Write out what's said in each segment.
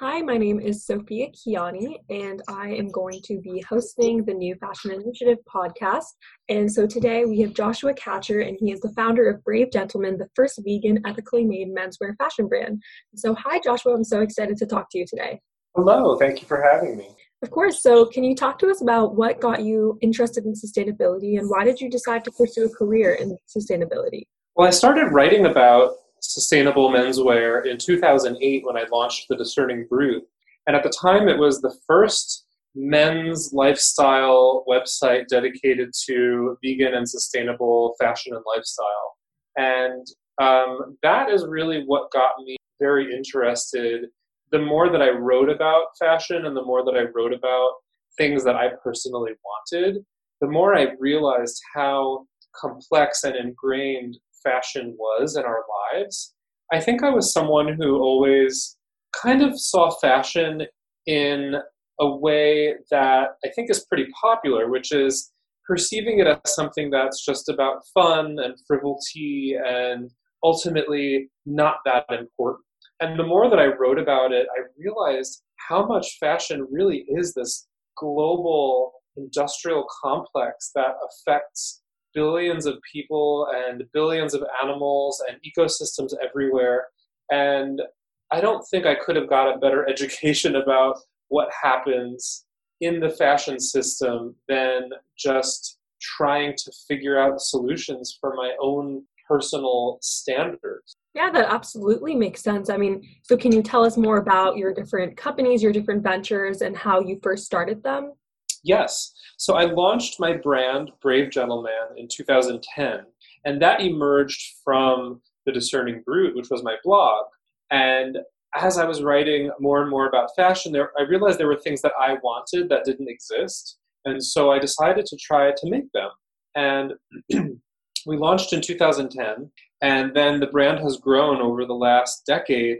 Hi, my name is Sophia Kiani, and I am going to be hosting the New Fashion Initiative podcast. And so today we have Joshua Katcher, and he is the founder of Brave Gentleman, the first vegan, ethically made menswear fashion brand. So, hi, Joshua. I'm so excited to talk to you today. Hello, thank you for having me. Of course. So, can you talk to us about what got you interested in sustainability and why did you decide to pursue a career in sustainability? Well, I started writing about sustainable menswear in 2008 when I launched the Discerning Brute. And at the time, it was the first men's lifestyle website dedicated to vegan and sustainable fashion and lifestyle. And um, that is really what got me very interested. The more that I wrote about fashion and the more that I wrote about things that I personally wanted, the more I realized how complex and ingrained fashion was in our lives. I think I was someone who always kind of saw fashion in a way that I think is pretty popular, which is perceiving it as something that's just about fun and frivolity and ultimately not that important. And the more that I wrote about it, I realized how much fashion really is this global industrial complex that affects billions of people and billions of animals and ecosystems everywhere. And I don't think I could have got a better education about what happens in the fashion system than just trying to figure out solutions for my own personal standards. Yeah, that absolutely makes sense. I mean, so can you tell us more about your different companies, your different ventures, and how you first started them? Yes. So I launched my brand, Brave Gentleman, in 2010, and that emerged from The Discerning Brute, which was my blog. And as I was writing more and more about fashion, there, I realized there were things that I wanted that didn't exist. And so I decided to try to make them. And we launched in 2010, and then the brand has grown over the last decade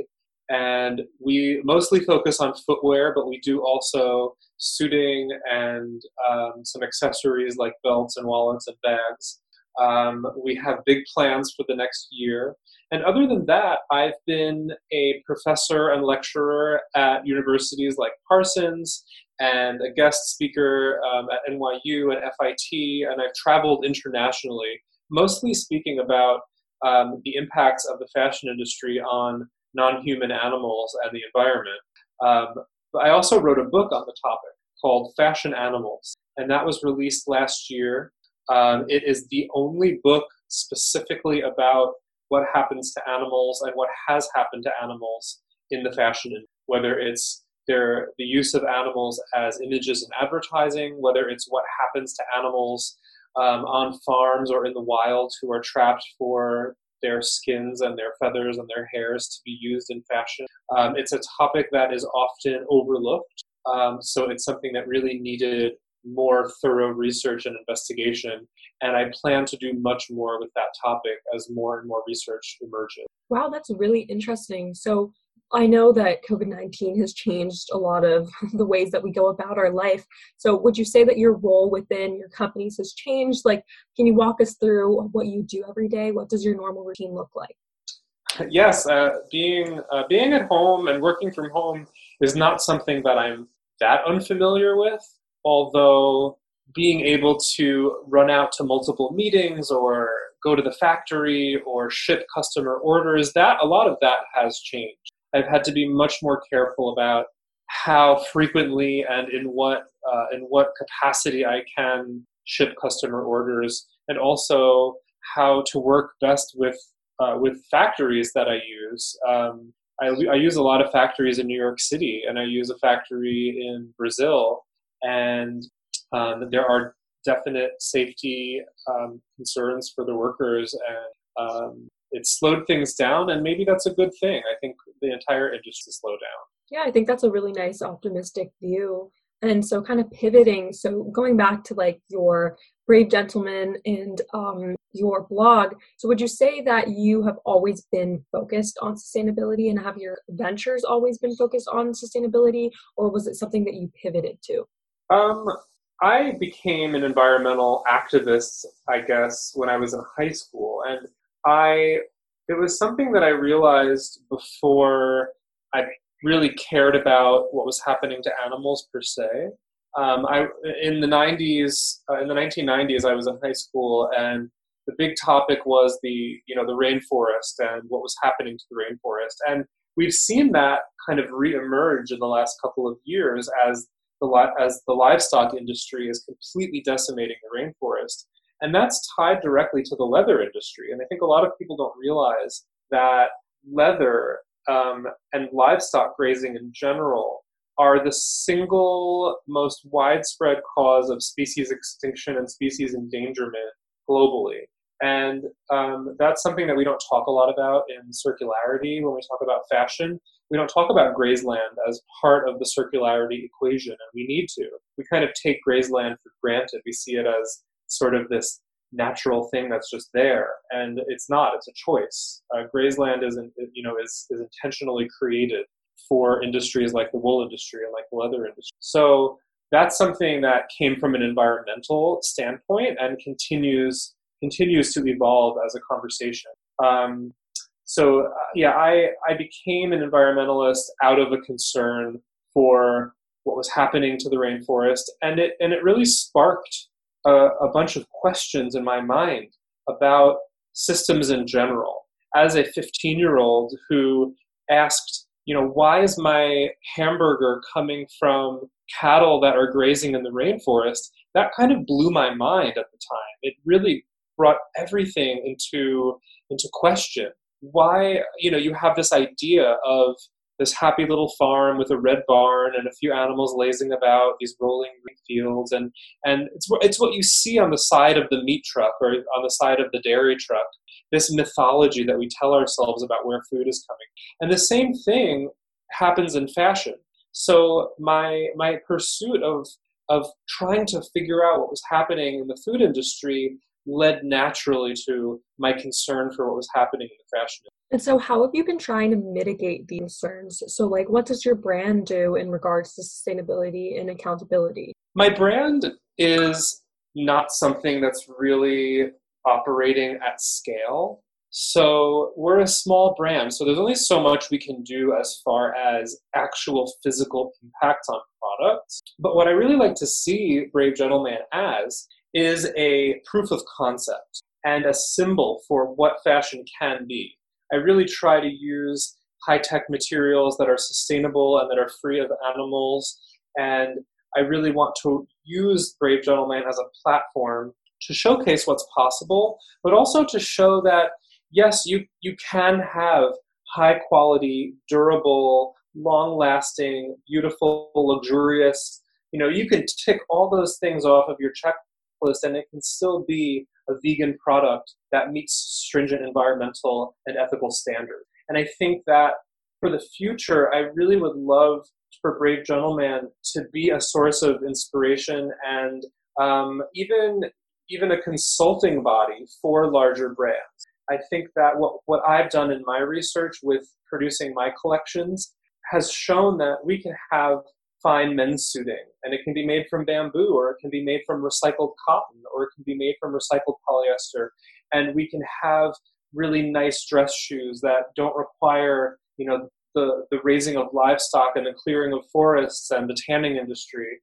and we mostly focus on footwear, but we do also suiting and um, some accessories like belts and wallets and bags. Um, we have big plans for the next year. And other than that, I've been a professor and lecturer at universities like Parsons and a guest speaker um, at NYU and FIT, and I've traveled internationally, mostly speaking about um, the impacts of the fashion industry on non-human animals and the environment. Um, but I also wrote a book on the topic called Fashion Animals, and that was released last year. Um, it is the only book specifically about what happens to animals and what has happened to animals in the fashion industry, whether it's their, the use of animals as images in advertising, whether it's what happens to animals um, on farms or in the wild who are trapped for their skins and their feathers and their hairs to be used in fashion. Um, it's a topic that is often overlooked, um, so it's something that really needed more thorough research and investigation. And I plan to do much more with that topic as more and more research emerges. Wow, that's really interesting. So, I know that COVID 19 has changed a lot of the ways that we go about our life. So, would you say that your role within your companies has changed? Like, can you walk us through what you do every day? What does your normal routine look like? Yes, uh, being uh, being at home and working from home is not something that I'm that unfamiliar with. Although being able to run out to multiple meetings or go to the factory or ship customer orders, that a lot of that has changed. I've had to be much more careful about how frequently and in what uh, in what capacity I can ship customer orders, and also how to work best with uh, with factories that I use. Um, I, I, use a lot of factories in New York City, and I use a factory in Brazil, and um, there are definite safety um, concerns for the workers, and um, it slowed things down, and maybe that's a good thing. I think the entire industry slowed down. Yeah, I think that's a really nice optimistic view. And so, kind of pivoting, so going back to like your Brave Gentleman and um, your blog, so would you say that you have always been focused on sustainability and have your ventures always been focused on sustainability, or was it something that you pivoted to? Um, I became an environmental activist, I guess, when I was in high school. And I it was something that I realized before I really cared about what was happening to animals per se. Um, I in the 90s, uh, in the 1990s, I was in high school, and the big topic was the you know the rainforest and what was happening to the rainforest, and we've seen that kind of reemerge in the last couple of years as the as the livestock industry is completely decimating the rainforest, and that's tied directly to the leather industry. And I think a lot of people don't realize that leather um, and livestock grazing in general are the single most widespread cause of species extinction and species endangerment globally. And um, that's something that we don't talk a lot about in circularity when we talk about fashion. We don't talk about grazeland as part of the circularity equation, and we need to. We kind of take grazeland for granted. We see it as sort of this natural thing that's just there, and it's not. It's a choice. Uh, grazeland is, you know, is, is intentionally created for industries like the wool industry and like the leather industry. So that's something that came from an environmental standpoint and continues continues to evolve as a conversation. Um, so uh, yeah, I I became an environmentalist out of a concern for what was happening to the rainforest, and it and it really sparked a, a bunch of questions in my mind about systems in general. As a 15 year old who asked, you know, why is my hamburger coming from cattle that are grazing in the rainforest? That kind of blew my mind at the time. It really brought everything into into question. Why, you know, you have this idea of this happy little farm with a red barn and a few animals lazing about these rolling green fields. And and it's it's what you see on the side of the meat truck or on the side of the dairy truck this mythology that we tell ourselves about where food is coming. And the same thing happens in fashion. So my my pursuit of of trying to figure out what was happening in the food industry led naturally to my concern for what was happening in the fashion and so, how have you been trying to mitigate these concerns? So, like, what does your brand do in regards to sustainability and accountability? My brand is not something that's really operating at scale. So, we're a small brand, so there's only so much we can do as far as actual physical impact on products. But what I really like to see Brave Gentleman as is a proof of concept and a symbol for what fashion can be. I really try to use high tech materials that are sustainable and that are free of animals. And I really want to use Brave Gentleman as a platform to showcase what's possible, but also to show that yes, you, you can have high quality, durable, long lasting, beautiful, luxurious. You know, you can tick all those things off of your checklist and it can still be a vegan product that meets stringent environmental and ethical standards. And I think that for the future, I really would love for Brave Gentleman to be a source of inspiration and um, even even a consulting body for larger brands. I think that what, what I've done in my research with producing my collections has shown that we can have fine men's suiting. And it can be made from bamboo, or it can be made from recycled cotton, or it can be made from recycled polyester. And we can have really nice dress shoes that don't require, you know, the, the raising of livestock and the clearing of forests and the tanning industry.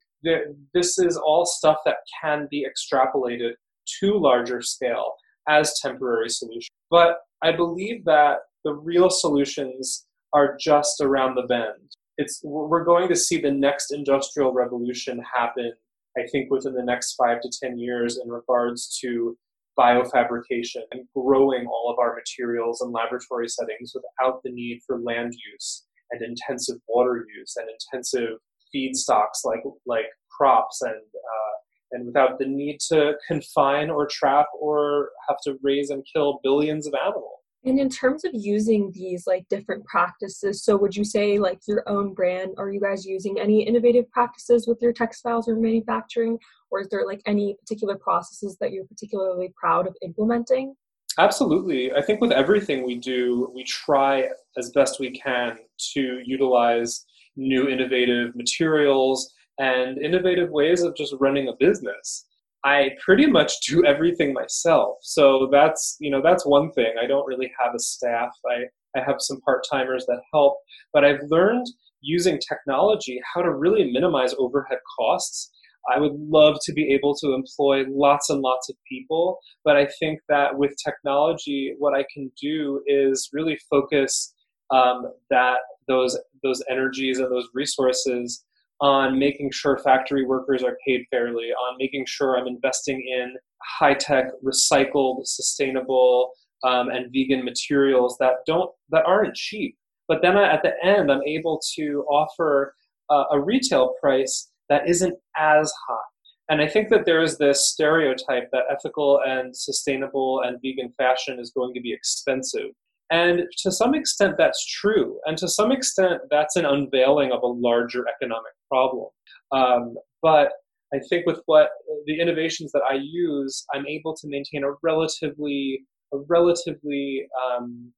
This is all stuff that can be extrapolated to larger scale as temporary solutions. But I believe that the real solutions are just around the bend it's we're going to see the next industrial revolution happen i think within the next five to ten years in regards to biofabrication and growing all of our materials in laboratory settings without the need for land use and intensive water use and intensive feedstocks like like crops and uh, and without the need to confine or trap or have to raise and kill billions of animals and in terms of using these like different practices, so would you say like your own brand, are you guys using any innovative practices with your textiles or manufacturing? Or is there like any particular processes that you're particularly proud of implementing? Absolutely. I think with everything we do, we try as best we can to utilize new innovative materials and innovative ways of just running a business. I pretty much do everything myself. So that's you know that's one thing. I don't really have a staff. I I have some part timers that help, but I've learned using technology how to really minimize overhead costs. I would love to be able to employ lots and lots of people, but I think that with technology, what I can do is really focus um, that those those energies and those resources on making sure factory workers are paid fairly, on making sure I'm investing in high tech, recycled, sustainable, um, and vegan materials that don't that aren't cheap. But then I, at the end, I'm able to offer uh, a retail price that isn't as high. And I think that there is this stereotype that ethical and sustainable and vegan fashion is going to be expensive. And to some extent, that's true. And to some extent, that's an unveiling of a larger economic problem. Um, but I think with what the innovations that I use, I'm able to maintain a relatively, a relatively um,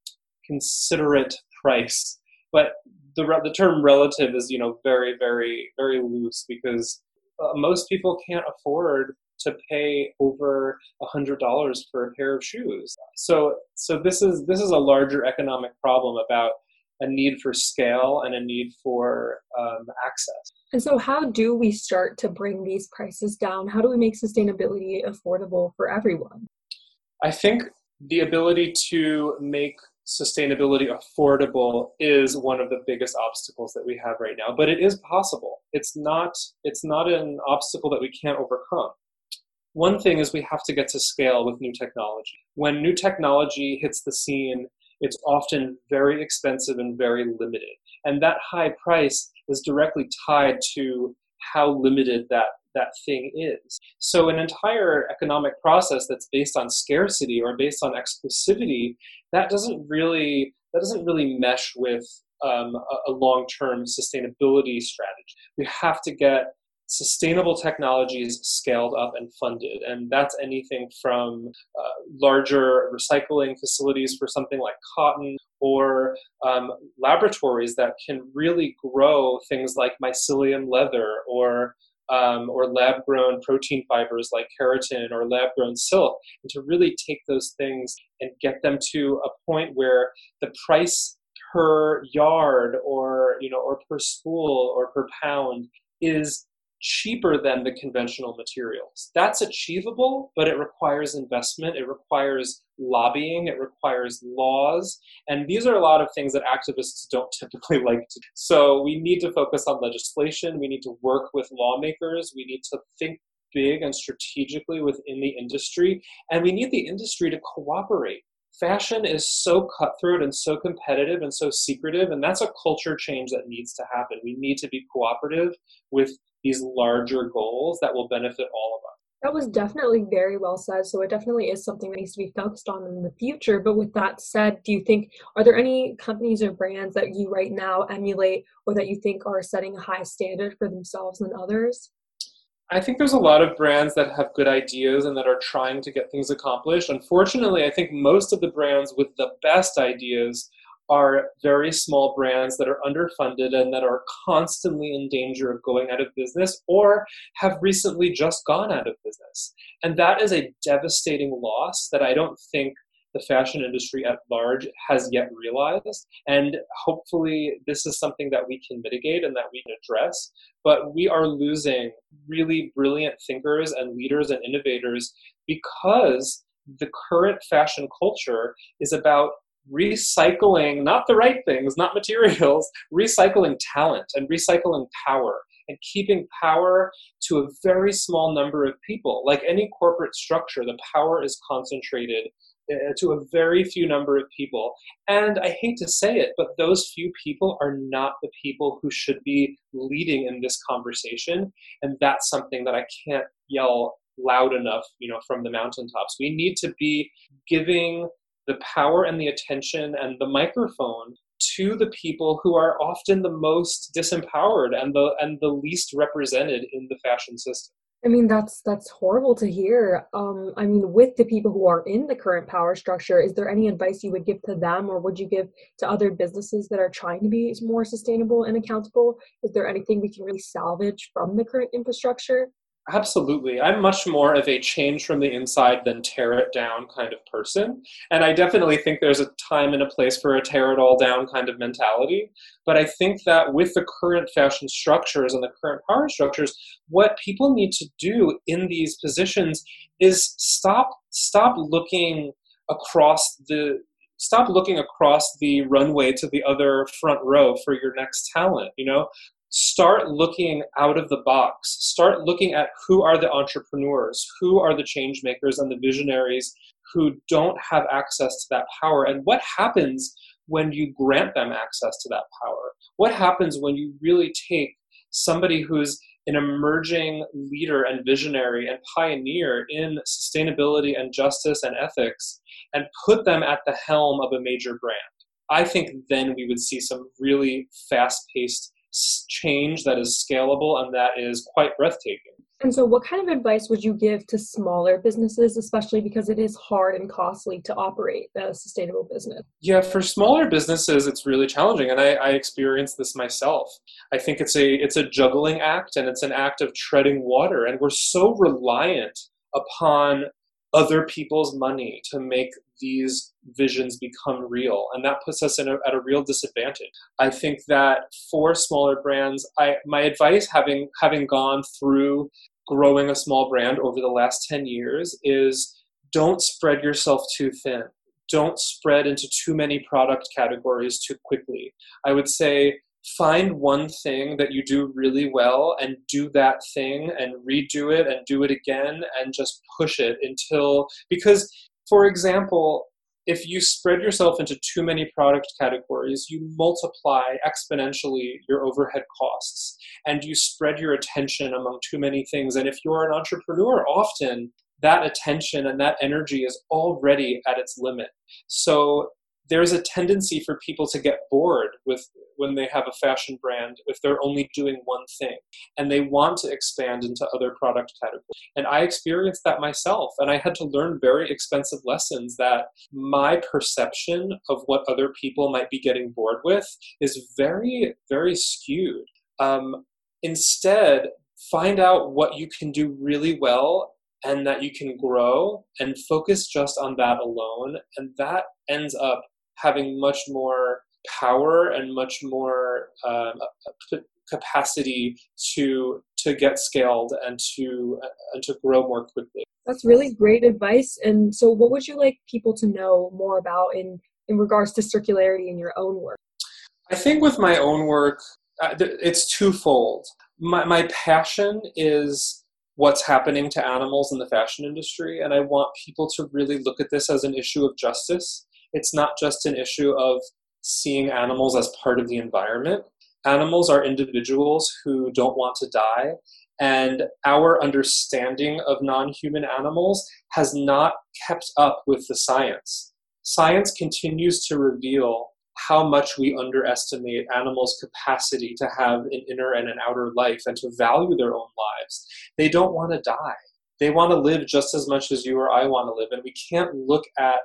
considerate price. But the the term relative is you know very very very loose because uh, most people can't afford to pay over a hundred dollars for a pair of shoes. So so this is this is a larger economic problem about a need for scale and a need for um, access. And so, how do we start to bring these prices down? How do we make sustainability affordable for everyone? I think the ability to make sustainability affordable is one of the biggest obstacles that we have right now but it is possible it's not it's not an obstacle that we can't overcome one thing is we have to get to scale with new technology when new technology hits the scene it's often very expensive and very limited and that high price is directly tied to how limited that that thing is. So, an entire economic process that's based on scarcity or based on exclusivity, that doesn't really that doesn't really mesh with um, a, a long-term sustainability strategy. We have to get sustainable technologies scaled up and funded. And that's anything from uh, larger recycling facilities for something like cotton or um, laboratories that can really grow things like mycelium leather or um, or lab grown protein fibers like keratin or lab grown silk, and to really take those things and get them to a point where the price per yard or you know or per spool or per pound is cheaper than the conventional materials. That's achievable, but it requires investment, it requires lobbying, it requires laws, and these are a lot of things that activists don't typically like to do. So we need to focus on legislation, we need to work with lawmakers, we need to think big and strategically within the industry, and we need the industry to cooperate. Fashion is so cutthroat and so competitive and so secretive and that's a culture change that needs to happen. We need to be cooperative with these larger goals that will benefit all of us. That was definitely very well said. So it definitely is something that needs to be focused on in the future. But with that said, do you think are there any companies or brands that you right now emulate or that you think are setting a high standard for themselves and others? I think there's a lot of brands that have good ideas and that are trying to get things accomplished. Unfortunately, I think most of the brands with the best ideas are very small brands that are underfunded and that are constantly in danger of going out of business or have recently just gone out of business. And that is a devastating loss that I don't think the fashion industry at large has yet realized. And hopefully, this is something that we can mitigate and that we can address. But we are losing really brilliant thinkers and leaders and innovators because the current fashion culture is about recycling not the right things, not materials, recycling talent and recycling power and keeping power to a very small number of people. Like any corporate structure, the power is concentrated uh, to a very few number of people. And I hate to say it, but those few people are not the people who should be leading in this conversation. And that's something that I can't yell loud enough, you know, from the mountaintops. We need to be giving the power and the attention and the microphone to the people who are often the most disempowered and the and the least represented in the fashion system. I mean that's that's horrible to hear. Um, I mean, with the people who are in the current power structure, is there any advice you would give to them, or would you give to other businesses that are trying to be more sustainable and accountable? Is there anything we can really salvage from the current infrastructure? Absolutely. I'm much more of a change from the inside than tear it down kind of person. And I definitely think there's a time and a place for a tear it all down kind of mentality. But I think that with the current fashion structures and the current power structures, what people need to do in these positions is stop stop looking across the stop looking across the runway to the other front row for your next talent you know start looking out of the box. Start looking at who are the entrepreneurs who are the change makers and the visionaries who don't have access to that power. And what happens when you grant them access to that power? What happens when you really take somebody who's an emerging leader and visionary and pioneer in sustainability and justice and ethics and put them at the helm of a major brand? I think then we would see some really fast paced change that is scalable and that is quite breathtaking. And so, what kind of advice would you give to smaller businesses, especially because it is hard and costly to operate a sustainable business? Yeah, for smaller businesses, it's really challenging, and I, I experienced this myself. I think it's a it's a juggling act, and it's an act of treading water, and we're so reliant upon other people's money to make these visions become real and that puts us in a, at a real disadvantage. I think that for smaller brands i my advice having having gone through growing a small brand over the last 10 years is don't spread yourself too thin. Don't spread into too many product categories too quickly. I would say find one thing that you do really well and do that thing and redo it and do it again and just push it until because for example if you spread yourself into too many product categories you multiply exponentially your overhead costs and you spread your attention among too many things. And if you're an entrepreneur often that attention and that energy is already at its limit. So there's a tendency for people to get bored with when they have a fashion brand if they're only doing one thing and they want to expand into other product categories. And i experienced that myself and i had to learn very expensive lessons that my perception of what other people might be getting bored with is very very skewed. Um, instead find out what you can do really well and that you can grow and focus just on that alone and that ends up having much more power and much more um, capacity to to get scaled and to and to grow more quickly. That's really great advice. And so, what would you like people to know more about in in regards to circularity in your own work? I think with my own work, uh, it's twofold. My my passion is what's happening to animals in the fashion industry, and I want people to really look at this as an issue of justice it's not just an issue of seeing animals as part of the environment. Animals are individuals who don't want to die, and our understanding of non human animals has not kept up with the science. Science continues to reveal how much we underestimate animals' capacity to have an inner and an outer life and to value their own lives. They don't want to die. They want to live just as much as you or I want to live. And we can't look at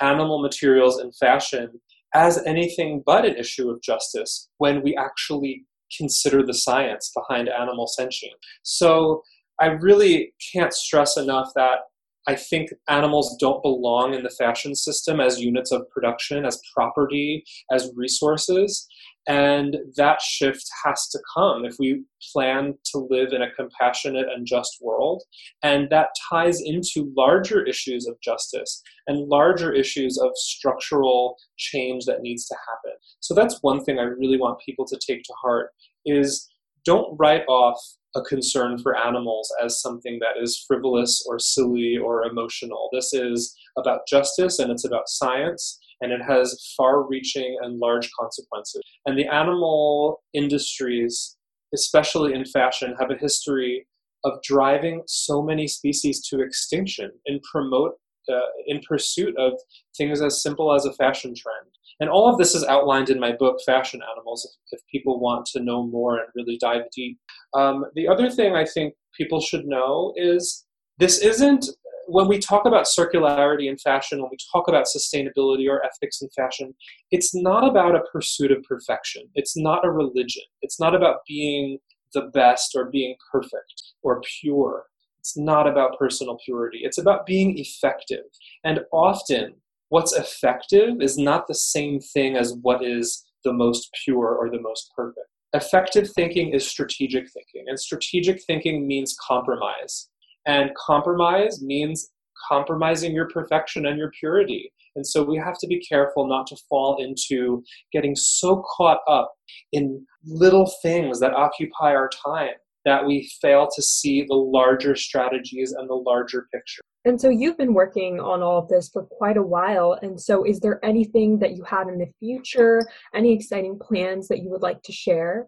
animal materials in fashion as anything but an issue of justice when we actually consider the science behind animal sentience. So I really can't stress enough that I think animals don't belong in the fashion system as units of production, as property, as resources. And that shift has to come if we plan to live in a compassionate and just world. And that ties into larger issues of justice and larger issues of structural change that needs to happen. So that's one thing I really want people to take to heart is don't write off a concern for animals as something that is frivolous or silly or emotional. This is about justice and it's about science and it has far reaching and large consequences. And the animal industries, especially in fashion, have a history of driving so many species to extinction and promote uh, in pursuit of things as simple as a fashion trend. And all of this is outlined in my book, Fashion Animals, if, if people want to know more and really dive deep. Um, the other thing I think people should know is this isn't when we talk about circularity in fashion, when we talk about sustainability or ethics in fashion, it's not about a pursuit of perfection. It's not a religion. It's not about being the best or being perfect. or pure. It's not about personal purity. It's about being effective. And often, what's effective is not the same thing as what is the most pure or the most perfect. Effective thinking is strategic thinking, and strategic thinking means compromise. And compromise means compromising your perfection and your purity. And so we have to be careful not to fall into getting so caught up in little things that occupy our time that we fail to see the larger strategies and the larger picture. And so you've been working on all of this for quite a while. And so is there anything that you have in the future, any exciting plans that you would like to share?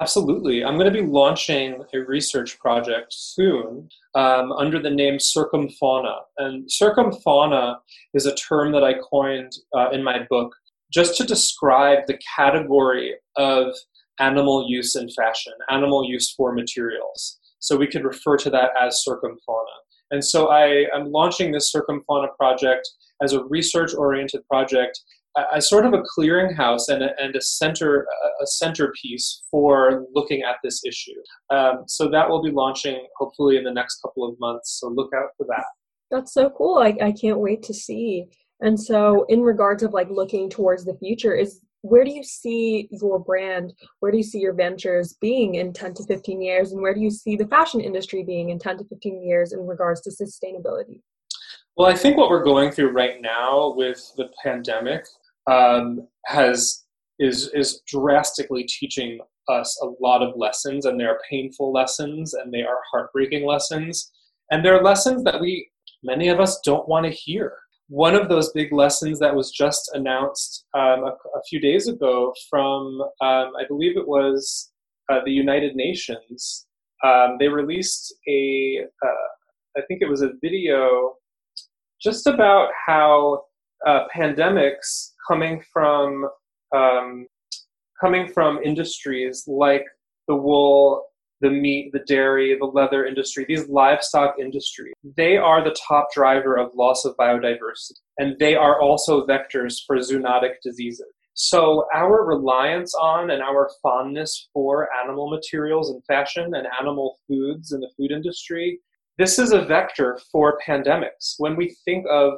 Absolutely. I'm going to be launching a research project soon um, under the name circumfauna. And circumfauna is a term that I coined uh, in my book just to describe the category of animal use in fashion, animal use for materials. So we could refer to that as circumfauna. And so I am launching this circumfauna project as a research oriented project a, sort of a clearinghouse and a, and a center a centerpiece for looking at this issue. Um, so that will be launching hopefully in the next couple of months. So look out for that. That's so cool. I, I can't wait to see. And so, in regards of like looking towards the future, is where do you see your brand? Where do you see your ventures being in 10 to 15 years? And where do you see the fashion industry being in 10 to 15 years in regards to sustainability? Well, I think what we're going through right now with the pandemic um, has is is drastically teaching us a lot of lessons, and they are painful lessons, and they are heartbreaking lessons, and they're lessons that we many of us don't want to hear. One of those big lessons that was just announced um, a, a, few days ago from, um, I believe it was uh, the United Nations, um, they released a, uh, I think it was a video just about how uh, pandemics coming from um, coming from industries like the wool, the meat, the dairy, the leather industry, these livestock industries, they are the top driver of loss of biodiversity, and they are also vectors for zoonotic diseases. So our reliance on and our fondness for animal materials and fashion and animal foods in the food industry, this is a vector for pandemics. When we think of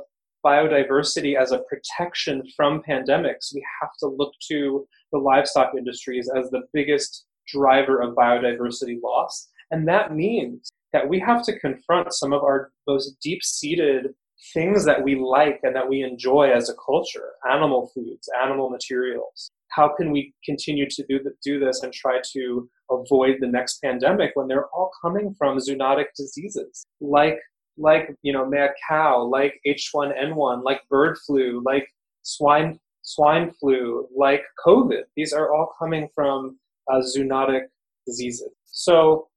biodiversity as a protection from pandemics, we have to look to the livestock industries as the biggest driver of biodiversity loss. And that means that we have to confront some of our most deep seated things that we like and that we enjoy as a culture animal foods, animal materials. How can we continue to do, do this and try to avoid the next pandemic when they're all coming from zoonotic diseases like like you know mad cow, like H1N1, like bird flu, like swine swine flu, like COVID. These are all coming from uh, zoonotic diseases. So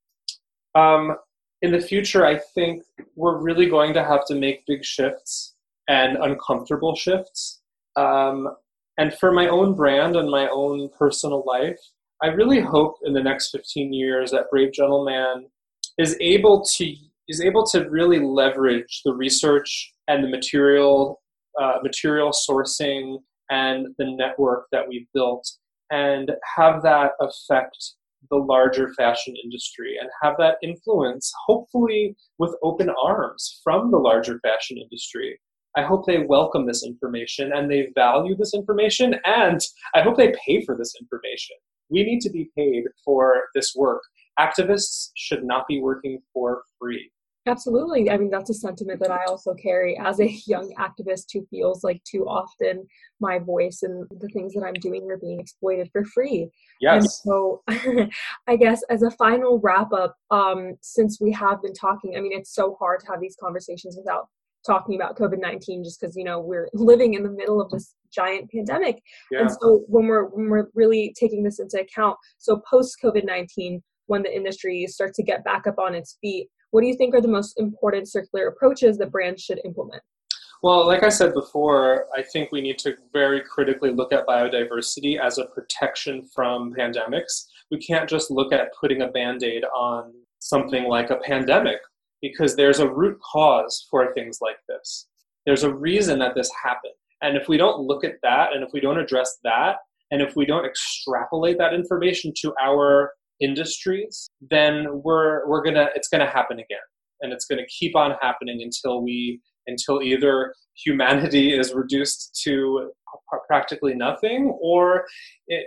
um, in the future, I think we're really going to have to make big shifts and uncomfortable shifts. Um, and for my own brand and my own personal life, I really hope in the next 15 years that Brave Gentleman is able to is able to really leverage the research and the material uh, material sourcing and the network that we've built and have that affect the larger fashion industry and have that influence hopefully with open arms from the larger fashion industry. I hope they welcome this information and they value this information and i hope they pay for this information. We need to be paid for this work. Activists should not be working for free Absolutely. I mean, that's a sentiment that I also carry as a young activist who feels like too often my voice and the things that I'm doing are being exploited for free. Yes. And so I guess as a final wrap up, um, since we have been talking, I mean, it's so hard to have these conversations without talking about COVID 19 just because, you know, we're living in the middle of this giant pandemic. Yeah. And so when we're, when we're really taking this into account, so post COVID 19, when the industry starts to get back up on its feet, what do you think are the most important circular approaches that brands should implement? Well, like I said before, I think we need to very critically look at biodiversity as a protection from pandemics. We can't just look at putting a band aid on something like a pandemic because there's a root cause for things like this. There's a reason that this happened. And if we don't look at that and if we don't address that, and if we don't extrapolate that information to our industries, then we're we're gonna it's gonna happen again, and it's gonna keep on happening until we until either humanity is reduced to practically nothing, or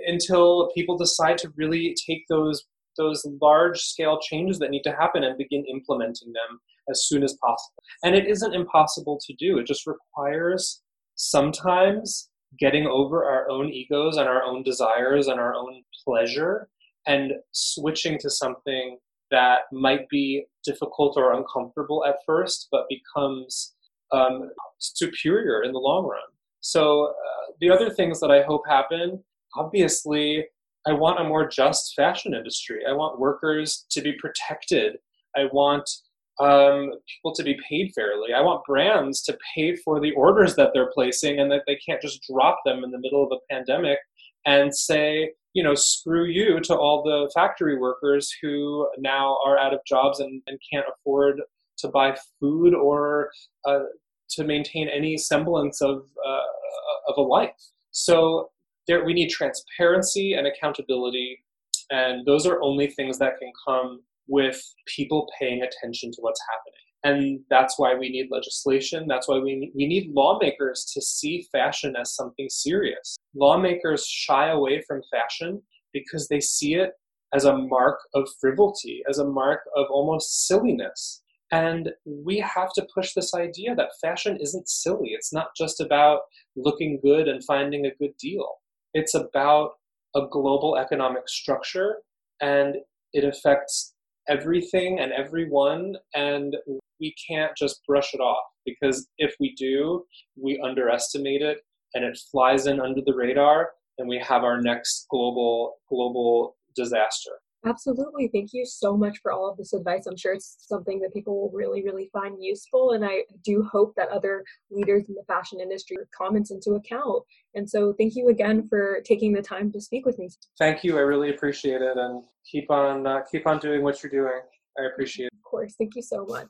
until people decide to really take those those large scale changes that need to happen and begin implementing them as soon as possible. And it isn't impossible to do. It just requires sometimes getting over our own egos and our own desires and our own pleasure and switching to something that might be difficult or uncomfortable at first, but becomes um, superior in the long run. So, uh, the other things that I hope happen obviously, I want a more just fashion industry. I want workers to be protected. I want um, people to be paid fairly. I want brands to pay for the orders that they're placing and that they can't just drop them in the middle of a pandemic and say, you know, screw you to all the factory workers who now are out of jobs and, and can't afford to buy food or uh, to maintain any semblance of, uh, of a life. So there, we need transparency and accountability, and those are only things that can come with people paying attention to what's happening. And that's why we need legislation. That's why we we need lawmakers to see fashion as something serious. Lawmakers shy away from fashion because they see it as a mark of frivolity, as a mark of almost silliness. And we have to push this idea that fashion isn't silly. It's not just about looking good and finding a good deal. It's about a global economic structure and it affects everything and everyone, and we can't just brush it off because if we do, we underestimate it and it flies in under the radar, and we have our next global global disaster. Absolutely. Thank you so much for all of this advice. I'm sure it's something that people will really, really find useful. And I do hope that other leaders in the fashion industry comments into account. And so thank you again for taking the time to speak with me. Thank you. I really appreciate it. And keep on, uh, keep on doing what you're doing. I appreciate it. Of course. Thank you so much.